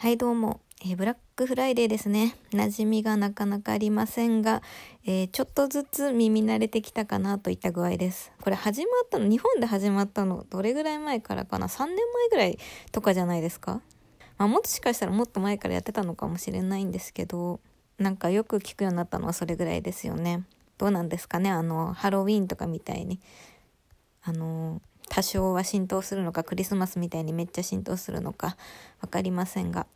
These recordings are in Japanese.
はいどうも、えー、ブラックフライデーですね。馴染みがなかなかありませんが、えー、ちょっとずつ耳慣れてきたかなといった具合です。これ始まったの、日本で始まったの、どれぐらい前からかな ?3 年前ぐらいとかじゃないですか？まあもしかしたらもっと前からやってたのかもしれないんですけど、なんかよく聞くようになったのはそれぐらいですよね。どうなんですかね？あの、ハロウィーンとかみたいに。あの多少は浸透するのかクリスマスみたいにめっちゃ浸透するのか分かりませんが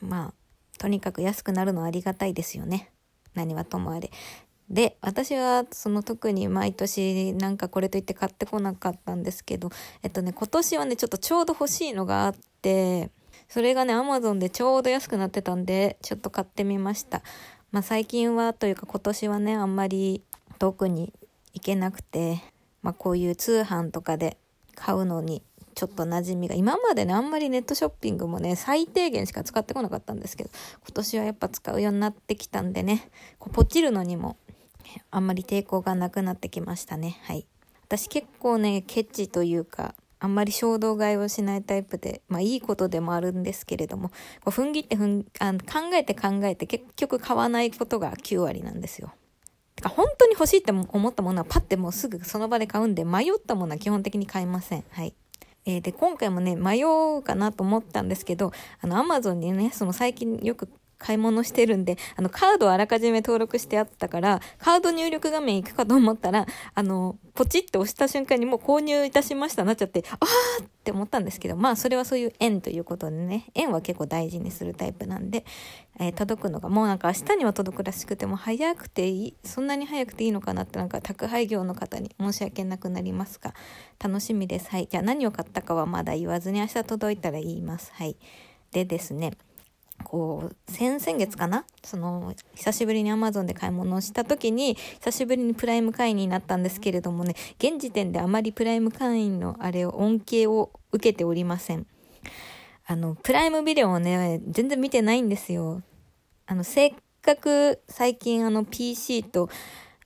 まあとにかく安くなるのはありがたいですよね何はともあれ。で私はその特に毎年なんかこれといって買ってこなかったんですけどえっとね今年はねちょっとちょうど欲しいのがあってそれがね Amazon でちょうど安くなってたんでちょっと買ってみましたまあ最近はというか今年はねあんまり遠くに行けなくてまあこういう通販とかで買うのにちょっと馴染みが今までねあんまりネットショッピングもね最低限しか使ってこなかったんですけど今年はやっぱ使うようになってきたんでねこうポチるのにもあんまり抵抗がなくなってきましたねはい私結構ねケチというかあんまり衝動買いをしないタイプで、まあいいことでもあるんですけれども、こう踏ん切ってふんあ考えて考えて結局買わないことが9割なんですよ。か本当に欲しいって思ったものはパッてもうすぐその場で買うんで、迷ったものは基本的に買いません。はい。えー、で、今回もね、迷うかなと思ったんですけど、あの、アマゾンにね、その最近よく買い物してるんで、あの、カードをあらかじめ登録してあったから、カード入力画面行くかと思ったら、あの、ポチッと押した瞬間にもう購入いたしましたなっちゃって、あーって思ったんですけど、まあ、それはそういう縁ということでね、縁は結構大事にするタイプなんで、えー、届くのが、もうなんか明日には届くらしくても、早くていい、そんなに早くていいのかなってなんか宅配業の方に申し訳なくなりますが、楽しみです。はい。じゃあ何を買ったかはまだ言わずに明日届いたら言います。はい。でですね、こう、先々月かな？その、久しぶりに Amazon で買い物をした時に、久しぶりにプライム会員になったんですけれどもね、現時点であまりプライム会員のあれを、恩恵を受けておりません。あの、プライムビデオをね、全然見てないんですよ。あの、せっかく最近あの PC と、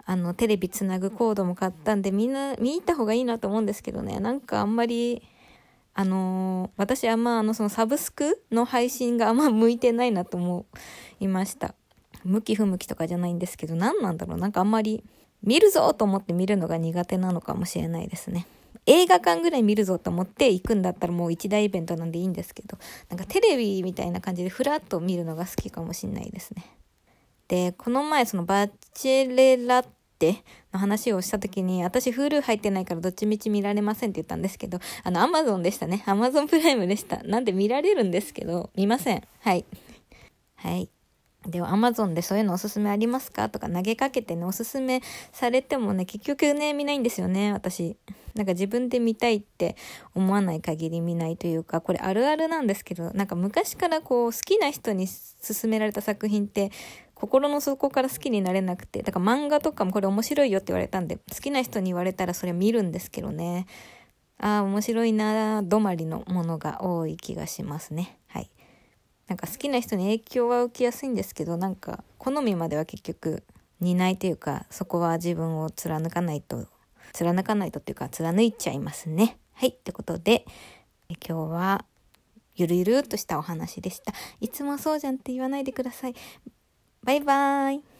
あの、テレビつなぐコードも買ったんで、みんな、見に行った方がいいなと思うんですけどね、なんかあんまり、あのー、私あんまあのそのサブスクの配信があんま向いてないなと思いました。向き不向きとかじゃないんですけど、何なんだろうなんかあんまり見るぞと思って見るのが苦手なのかもしれないですね。映画館ぐらい見るぞと思って行くんだったらもう一大イベントなんでいいんですけど、なんかテレビみたいな感じでふらっと見るのが好きかもしれないですね。で、この前そのバチェレラっての話をしたときに、私 Hulu 入ってないからどっちみち見られませんって言ったんですけど、あの Amazon でしたね。アマゾンプライムでした。なんで見られるんですけど、見ません。はい。はい。では Amazon でそういうのおすすめありますか？とか投げかけてね、おすすめされてもね、結局ね、見ないんですよね、私。なんか自分で見たいって思わない限り見ないというか、これあるあるなんですけど、なんか昔からこう、好きな人に勧められた作品って、心の底から好きになれなくて、だから漫画とかもこれ面白いよって言われたんで、好きな人に言われたらそれ見るんですけどね。ああ、面白いな止まりのものが多い気がしますね。なんか好きな人に影響は受けやすいんですけど、なんか好みまでは結局担いというか、そこは自分を貫かないと貫かないとっていうか貫いちゃいますね。はい。ってことで、今日はゆるゆるっとしたお話でした。いつもそうじゃんって言わないでください。バイバーイ。